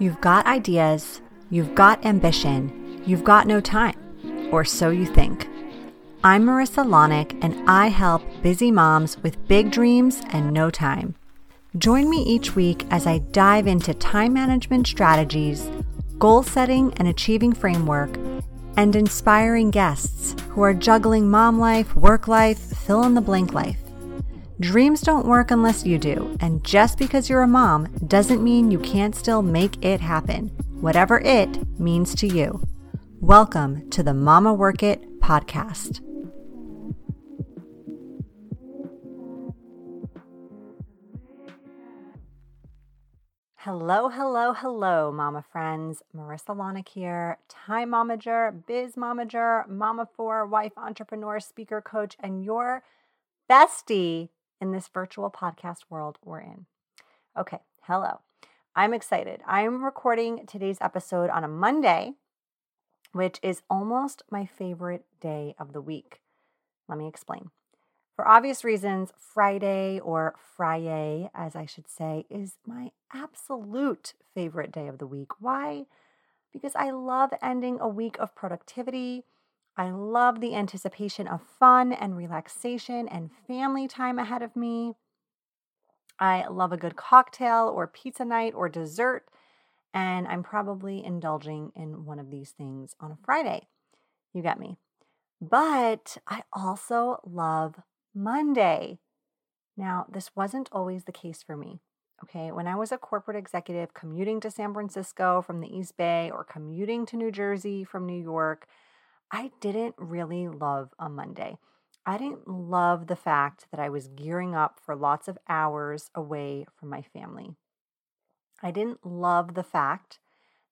You've got ideas, you've got ambition, you've got no time, or so you think. I'm Marissa Lonick, and I help busy moms with big dreams and no time. Join me each week as I dive into time management strategies, goal setting and achieving framework, and inspiring guests who are juggling mom life, work life, fill in the blank life. Dreams don't work unless you do, and just because you're a mom doesn't mean you can't still make it happen, whatever it means to you. Welcome to the Mama Work It podcast. Hello, hello, hello, mama friends. Marissa Lonick here, time momager, biz momager, mama for, wife, entrepreneur, speaker, coach, and your bestie in this virtual podcast world we're in. Okay, hello. I'm excited. I'm recording today's episode on a Monday, which is almost my favorite day of the week. Let me explain. For obvious reasons, Friday or Friday, as I should say, is my absolute favorite day of the week. Why? Because I love ending a week of productivity I love the anticipation of fun and relaxation and family time ahead of me. I love a good cocktail or pizza night or dessert, and I'm probably indulging in one of these things on a Friday. You get me. But I also love Monday. Now, this wasn't always the case for me. Okay, when I was a corporate executive commuting to San Francisco from the East Bay or commuting to New Jersey from New York, I didn't really love a Monday. I didn't love the fact that I was gearing up for lots of hours away from my family. I didn't love the fact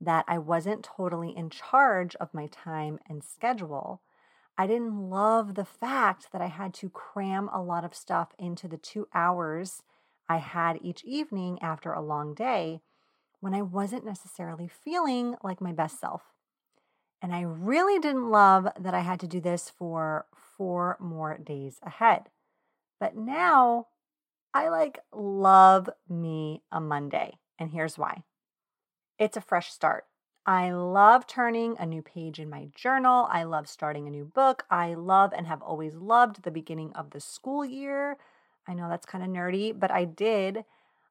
that I wasn't totally in charge of my time and schedule. I didn't love the fact that I had to cram a lot of stuff into the two hours I had each evening after a long day when I wasn't necessarily feeling like my best self. And I really didn't love that I had to do this for four more days ahead. But now I like love me a Monday. And here's why it's a fresh start. I love turning a new page in my journal. I love starting a new book. I love and have always loved the beginning of the school year. I know that's kind of nerdy, but I did.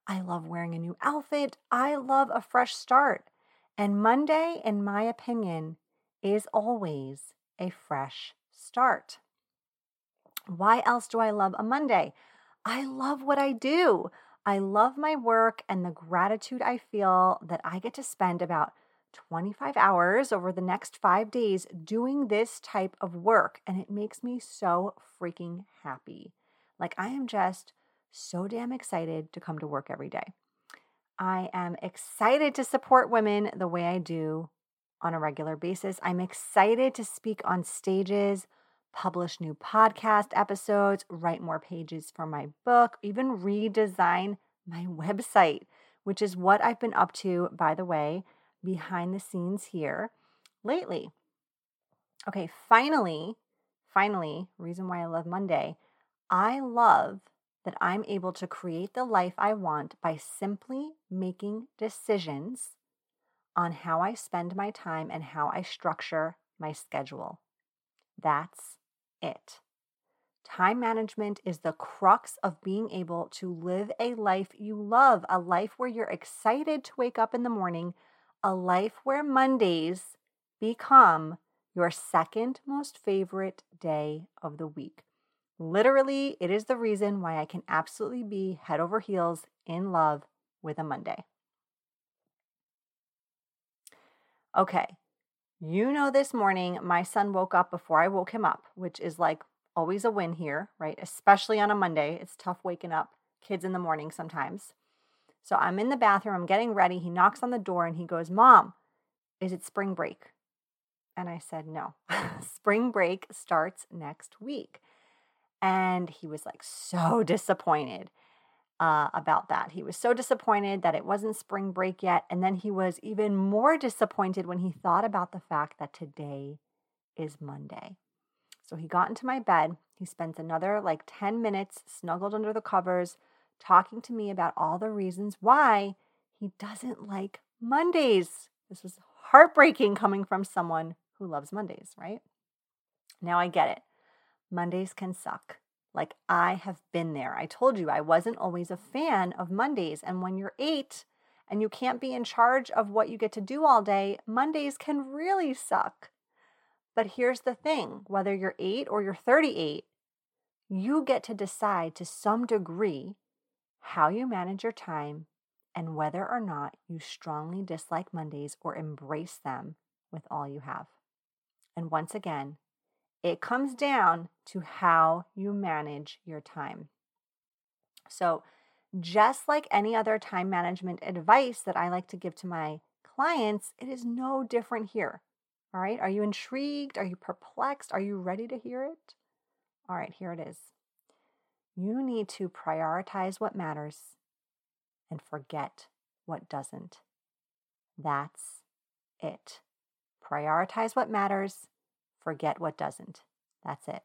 I love wearing a new outfit. I love a fresh start. And Monday, in my opinion, is always a fresh start. Why else do I love a Monday? I love what I do. I love my work and the gratitude I feel that I get to spend about 25 hours over the next five days doing this type of work. And it makes me so freaking happy. Like, I am just so damn excited to come to work every day. I am excited to support women the way I do on a regular basis. I'm excited to speak on stages, publish new podcast episodes, write more pages for my book, even redesign my website, which is what I've been up to, by the way, behind the scenes here lately. Okay, finally, finally, reason why I love Monday, I love that I'm able to create the life I want by simply making decisions on how I spend my time and how I structure my schedule. That's it. Time management is the crux of being able to live a life you love, a life where you're excited to wake up in the morning, a life where Mondays become your second most favorite day of the week. Literally, it is the reason why I can absolutely be head over heels in love with a Monday. Okay, you know, this morning my son woke up before I woke him up, which is like always a win here, right? Especially on a Monday. It's tough waking up kids in the morning sometimes. So I'm in the bathroom, I'm getting ready. He knocks on the door and he goes, Mom, is it spring break? And I said, No, spring break starts next week. And he was like so disappointed uh, about that. He was so disappointed that it wasn't spring break yet. And then he was even more disappointed when he thought about the fact that today is Monday. So he got into my bed. He spent another like 10 minutes snuggled under the covers, talking to me about all the reasons why he doesn't like Mondays. This was heartbreaking coming from someone who loves Mondays, right? Now I get it. Mondays can suck. Like I have been there. I told you I wasn't always a fan of Mondays. And when you're eight and you can't be in charge of what you get to do all day, Mondays can really suck. But here's the thing whether you're eight or you're 38, you get to decide to some degree how you manage your time and whether or not you strongly dislike Mondays or embrace them with all you have. And once again, it comes down to how you manage your time. So, just like any other time management advice that I like to give to my clients, it is no different here. All right. Are you intrigued? Are you perplexed? Are you ready to hear it? All right, here it is. You need to prioritize what matters and forget what doesn't. That's it. Prioritize what matters, forget what doesn't. That's it.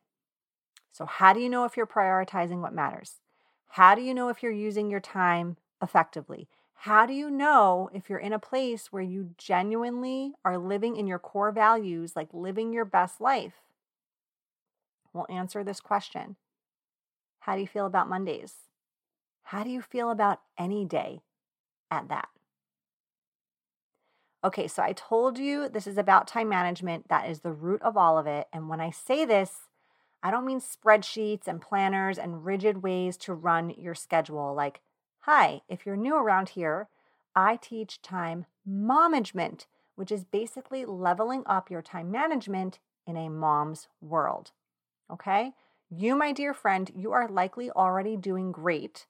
So, how do you know if you're prioritizing what matters? How do you know if you're using your time effectively? How do you know if you're in a place where you genuinely are living in your core values, like living your best life? We'll answer this question. How do you feel about Mondays? How do you feel about any day at that? Okay, so I told you this is about time management. That is the root of all of it. And when I say this, I don't mean spreadsheets and planners and rigid ways to run your schedule. Like, hi, if you're new around here, I teach time management, which is basically leveling up your time management in a mom's world. Okay? You, my dear friend, you are likely already doing great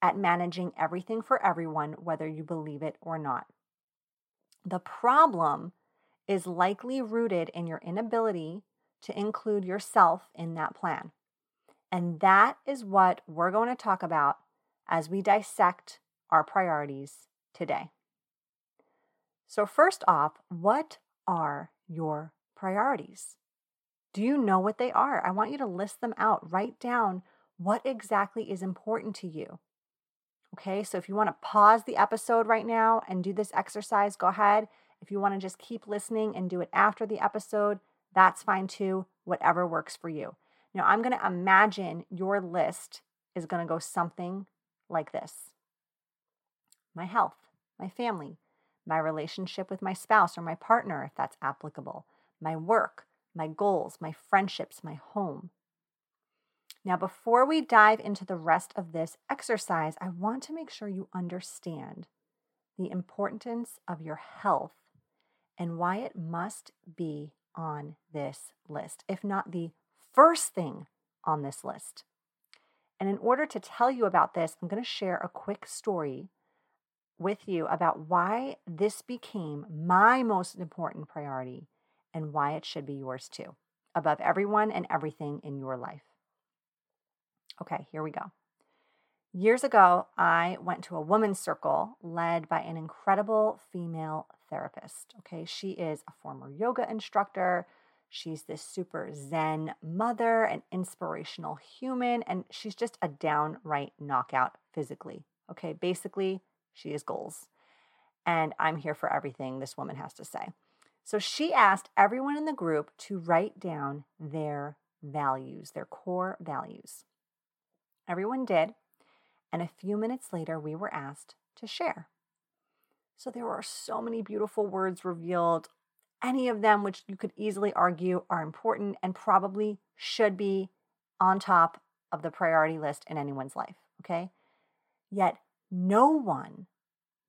at managing everything for everyone, whether you believe it or not. The problem is likely rooted in your inability to include yourself in that plan. And that is what we're going to talk about as we dissect our priorities today. So, first off, what are your priorities? Do you know what they are? I want you to list them out. Write down what exactly is important to you. Okay, so if you want to pause the episode right now and do this exercise, go ahead. If you want to just keep listening and do it after the episode, that's fine too, whatever works for you. Now, I'm going to imagine your list is going to go something like this my health, my family, my relationship with my spouse or my partner, if that's applicable, my work, my goals, my friendships, my home. Now, before we dive into the rest of this exercise, I want to make sure you understand the importance of your health and why it must be on this list, if not the first thing on this list. And in order to tell you about this, I'm going to share a quick story with you about why this became my most important priority and why it should be yours too, above everyone and everything in your life. Okay, here we go. Years ago, I went to a women's circle led by an incredible female therapist. Okay, she is a former yoga instructor. She's this super zen mother, an inspirational human, and she's just a downright knockout physically. Okay, basically, she is goals. And I'm here for everything this woman has to say. So she asked everyone in the group to write down their values, their core values. Everyone did. And a few minutes later, we were asked to share. So there were so many beautiful words revealed, any of them which you could easily argue are important and probably should be on top of the priority list in anyone's life. Okay. Yet no one,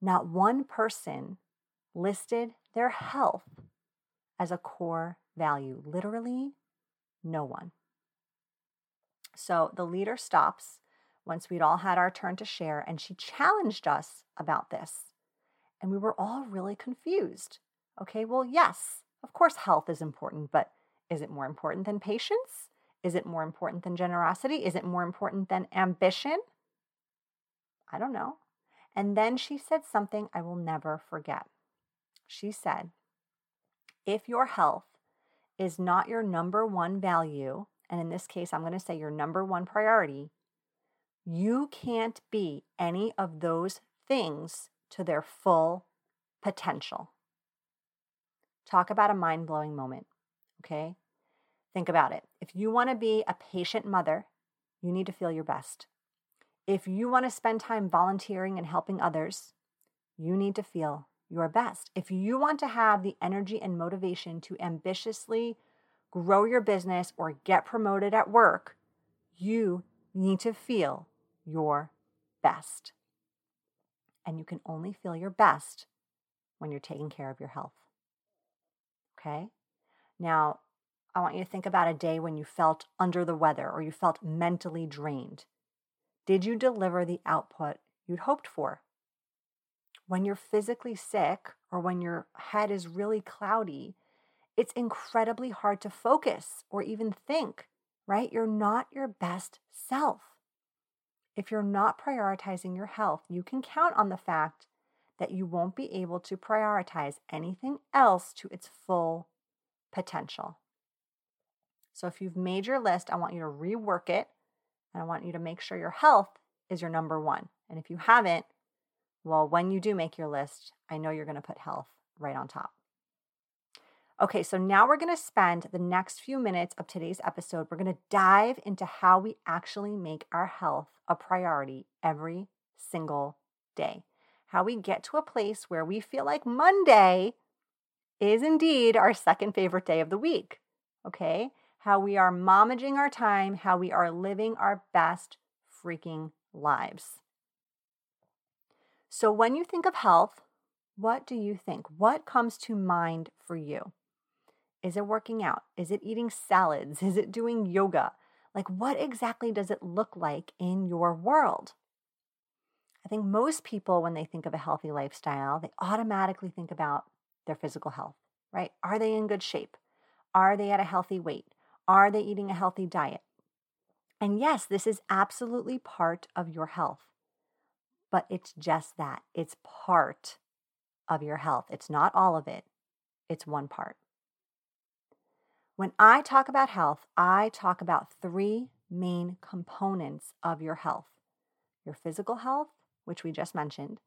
not one person, listed their health as a core value. Literally, no one. So the leader stops once we'd all had our turn to share, and she challenged us about this. And we were all really confused. Okay, well, yes, of course, health is important, but is it more important than patience? Is it more important than generosity? Is it more important than ambition? I don't know. And then she said something I will never forget. She said, If your health is not your number one value, and in this case, I'm going to say your number one priority, you can't be any of those things to their full potential. Talk about a mind blowing moment, okay? Think about it. If you want to be a patient mother, you need to feel your best. If you want to spend time volunteering and helping others, you need to feel your best. If you want to have the energy and motivation to ambitiously grow your business or get promoted at work, you need to feel your best. And you can only feel your best when you're taking care of your health. Okay? Now, I want you to think about a day when you felt under the weather or you felt mentally drained. Did you deliver the output you'd hoped for? When you're physically sick or when your head is really cloudy, it's incredibly hard to focus or even think, right? You're not your best self. If you're not prioritizing your health, you can count on the fact that you won't be able to prioritize anything else to its full potential. So if you've made your list, I want you to rework it and I want you to make sure your health is your number one. And if you haven't, well, when you do make your list, I know you're going to put health right on top. Okay, so now we're going to spend the next few minutes of today's episode. We're going to dive into how we actually make our health a priority every single day. How we get to a place where we feel like Monday is indeed our second favorite day of the week. Okay, how we are mommaging our time, how we are living our best freaking lives. So, when you think of health, what do you think? What comes to mind for you? Is it working out? Is it eating salads? Is it doing yoga? Like, what exactly does it look like in your world? I think most people, when they think of a healthy lifestyle, they automatically think about their physical health, right? Are they in good shape? Are they at a healthy weight? Are they eating a healthy diet? And yes, this is absolutely part of your health, but it's just that it's part of your health. It's not all of it, it's one part. When I talk about health, I talk about three main components of your health your physical health, which we just mentioned,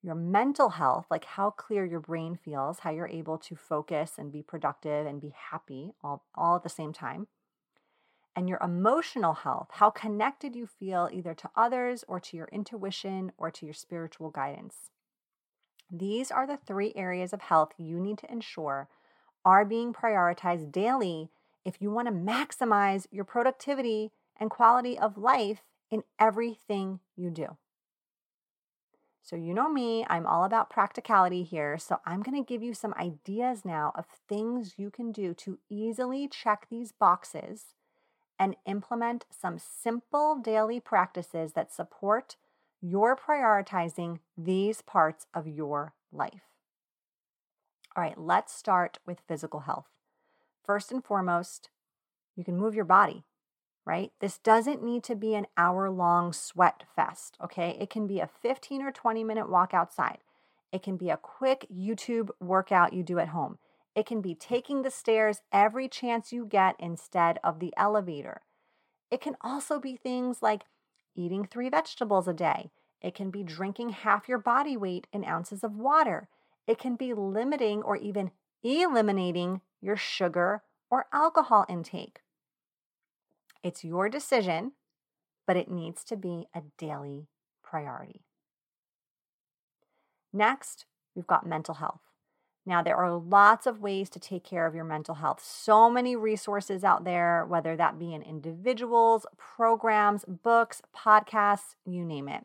your mental health, like how clear your brain feels, how you're able to focus and be productive and be happy all, all at the same time. And your emotional health, how connected you feel either to others or to your intuition or to your spiritual guidance. These are the three areas of health you need to ensure are being prioritized daily if you want to maximize your productivity and quality of life in everything you do. So, you know me, I'm all about practicality here. So, I'm going to give you some ideas now of things you can do to easily check these boxes and implement some simple daily practices that support your prioritizing these parts of your life. All right, let's start with physical health. First and foremost, you can move your body right? This doesn't need to be an hour long sweat fest, okay? It can be a 15 or 20 minute walk outside. It can be a quick YouTube workout you do at home. It can be taking the stairs every chance you get instead of the elevator. It can also be things like eating three vegetables a day. It can be drinking half your body weight in ounces of water. It can be limiting or even eliminating your sugar or alcohol intake. It's your decision, but it needs to be a daily priority. Next, we've got mental health. Now, there are lots of ways to take care of your mental health. So many resources out there, whether that be in individuals, programs, books, podcasts, you name it.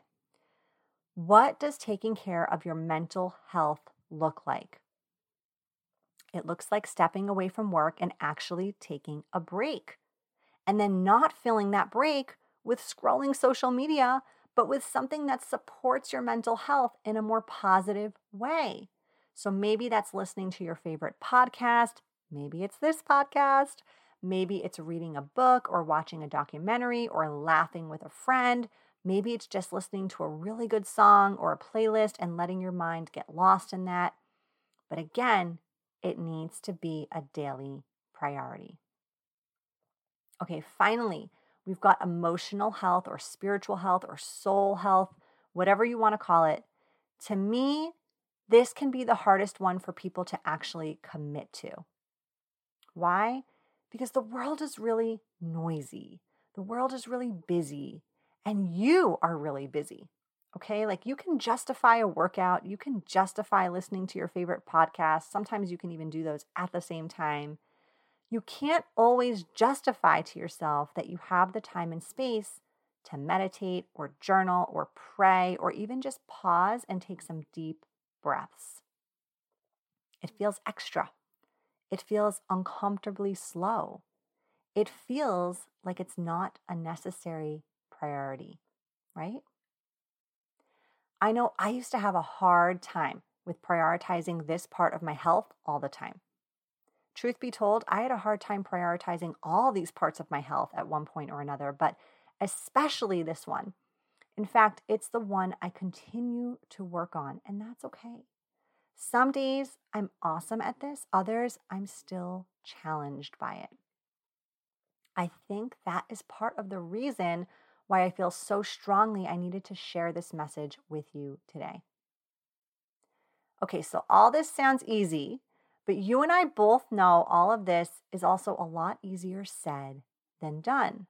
What does taking care of your mental health look like? It looks like stepping away from work and actually taking a break and then not filling that break with scrolling social media, but with something that supports your mental health in a more positive way. So maybe that's listening to your favorite podcast. Maybe it's this podcast. Maybe it's reading a book or watching a documentary or laughing with a friend. Maybe it's just listening to a really good song or a playlist and letting your mind get lost in that. But again, it needs to be a daily priority. Okay, finally, we've got emotional health or spiritual health or soul health, whatever you want to call it. To me, this can be the hardest one for people to actually commit to. Why? Because the world is really noisy, the world is really busy, and you are really busy. Okay, like you can justify a workout, you can justify listening to your favorite podcast. Sometimes you can even do those at the same time. You can't always justify to yourself that you have the time and space to meditate or journal or pray or even just pause and take some deep breaths. It feels extra. It feels uncomfortably slow. It feels like it's not a necessary priority, right? I know I used to have a hard time with prioritizing this part of my health all the time. Truth be told, I had a hard time prioritizing all these parts of my health at one point or another, but especially this one. In fact, it's the one I continue to work on, and that's okay. Some days I'm awesome at this, others I'm still challenged by it. I think that is part of the reason why I feel so strongly I needed to share this message with you today. Okay, so all this sounds easy, but you and I both know all of this is also a lot easier said than done.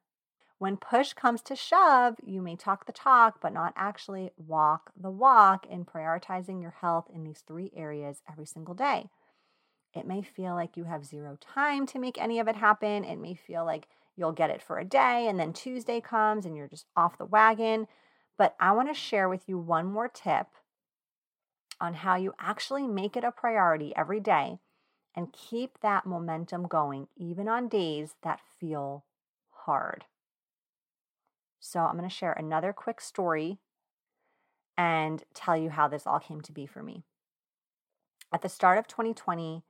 When push comes to shove, you may talk the talk, but not actually walk the walk in prioritizing your health in these three areas every single day. It may feel like you have zero time to make any of it happen. It may feel like you'll get it for a day and then Tuesday comes and you're just off the wagon. But I want to share with you one more tip on how you actually make it a priority every day and keep that momentum going, even on days that feel hard. So, I'm going to share another quick story and tell you how this all came to be for me. At the start of 2020,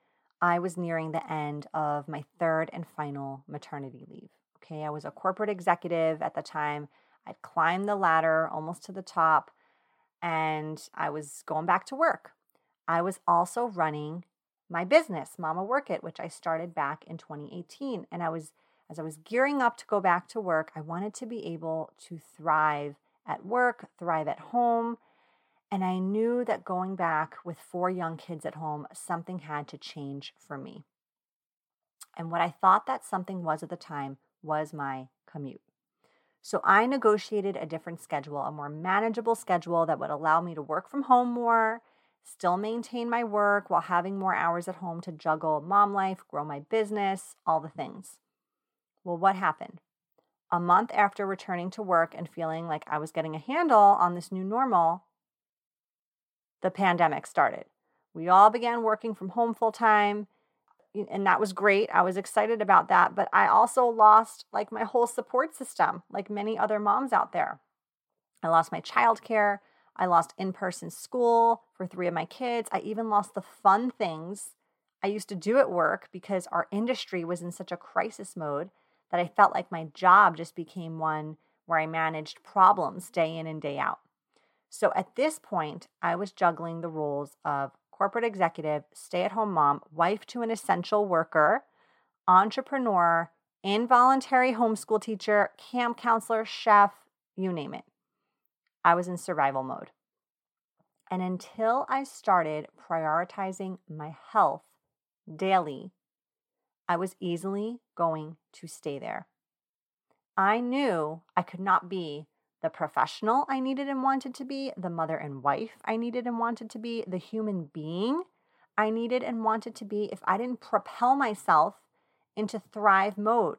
I was nearing the end of my third and final maternity leave. Okay, I was a corporate executive at the time. I'd climbed the ladder almost to the top and I was going back to work. I was also running my business, Mama Work It, which I started back in 2018. And I was, as I was gearing up to go back to work, I wanted to be able to thrive at work, thrive at home. And I knew that going back with four young kids at home, something had to change for me. And what I thought that something was at the time was my commute. So I negotiated a different schedule, a more manageable schedule that would allow me to work from home more still maintain my work while having more hours at home to juggle mom life, grow my business, all the things. Well, what happened? A month after returning to work and feeling like I was getting a handle on this new normal, the pandemic started. We all began working from home full time, and that was great. I was excited about that, but I also lost like my whole support system, like many other moms out there. I lost my childcare. I lost in person school for three of my kids. I even lost the fun things I used to do at work because our industry was in such a crisis mode that I felt like my job just became one where I managed problems day in and day out. So at this point, I was juggling the roles of corporate executive, stay at home mom, wife to an essential worker, entrepreneur, involuntary homeschool teacher, camp counselor, chef, you name it. I was in survival mode. And until I started prioritizing my health daily, I was easily going to stay there. I knew I could not be the professional I needed and wanted to be, the mother and wife I needed and wanted to be, the human being I needed and wanted to be if I didn't propel myself into thrive mode.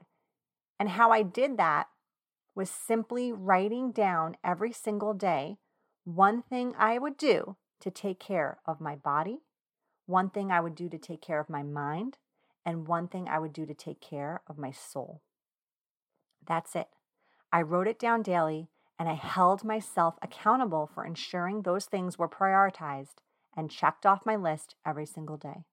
And how I did that was simply writing down every single day one thing I would do to take care of my body, one thing I would do to take care of my mind, and one thing I would do to take care of my soul. That's it. I wrote it down daily and I held myself accountable for ensuring those things were prioritized and checked off my list every single day.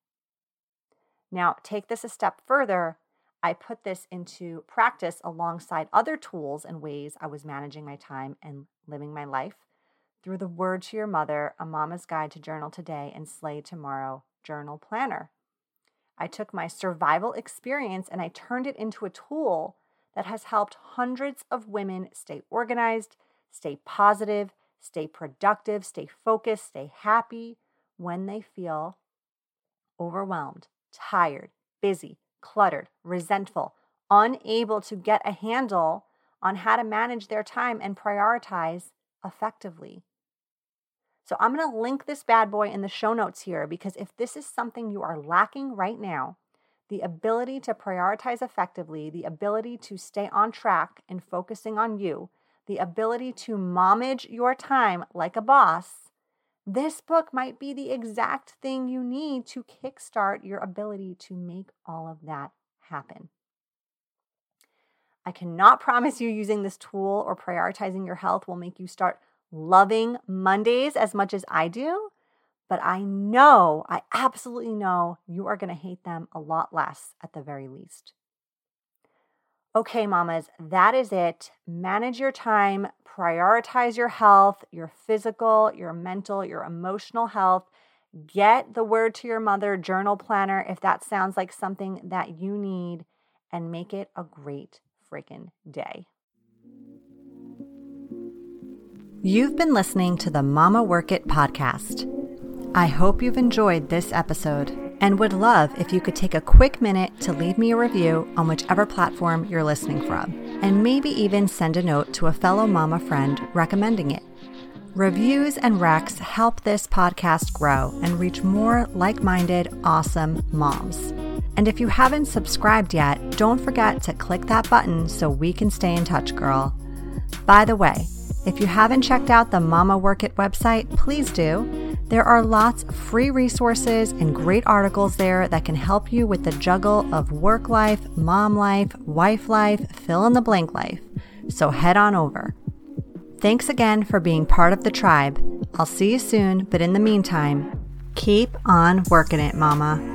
Now, take this a step further I put this into practice alongside other tools and ways I was managing my time and living my life through the Word to Your Mother, A Mama's Guide to Journal Today, and Slay Tomorrow Journal Planner. I took my survival experience and I turned it into a tool that has helped hundreds of women stay organized, stay positive, stay productive, stay focused, stay happy, when they feel overwhelmed, tired, busy, cluttered, resentful, unable to get a handle on how to manage their time and prioritize effectively. So I'm going to link this bad boy in the show notes here because if this is something you are lacking right now, the ability to prioritize effectively, the ability to stay on track and focusing on you, the ability to momage your time like a boss, this book might be the exact thing you need to kickstart your ability to make all of that happen. I cannot promise you using this tool or prioritizing your health will make you start loving Mondays as much as I do, but I know, I absolutely know you are going to hate them a lot less at the very least. Okay, mamas, that is it. Manage your time, prioritize your health, your physical, your mental, your emotional health. Get the word to your mother journal planner if that sounds like something that you need, and make it a great freaking day. You've been listening to the Mama Work It podcast. I hope you've enjoyed this episode and would love if you could take a quick minute to leave me a review on whichever platform you're listening from, and maybe even send a note to a fellow mama friend recommending it. Reviews and recs help this podcast grow and reach more like minded, awesome moms. And if you haven't subscribed yet, don't forget to click that button so we can stay in touch, girl. By the way, if you haven't checked out the Mama Work It website, please do. There are lots of free resources and great articles there that can help you with the juggle of work life, mom life, wife life, fill in the blank life. So head on over. Thanks again for being part of the tribe. I'll see you soon, but in the meantime, keep on working it, Mama.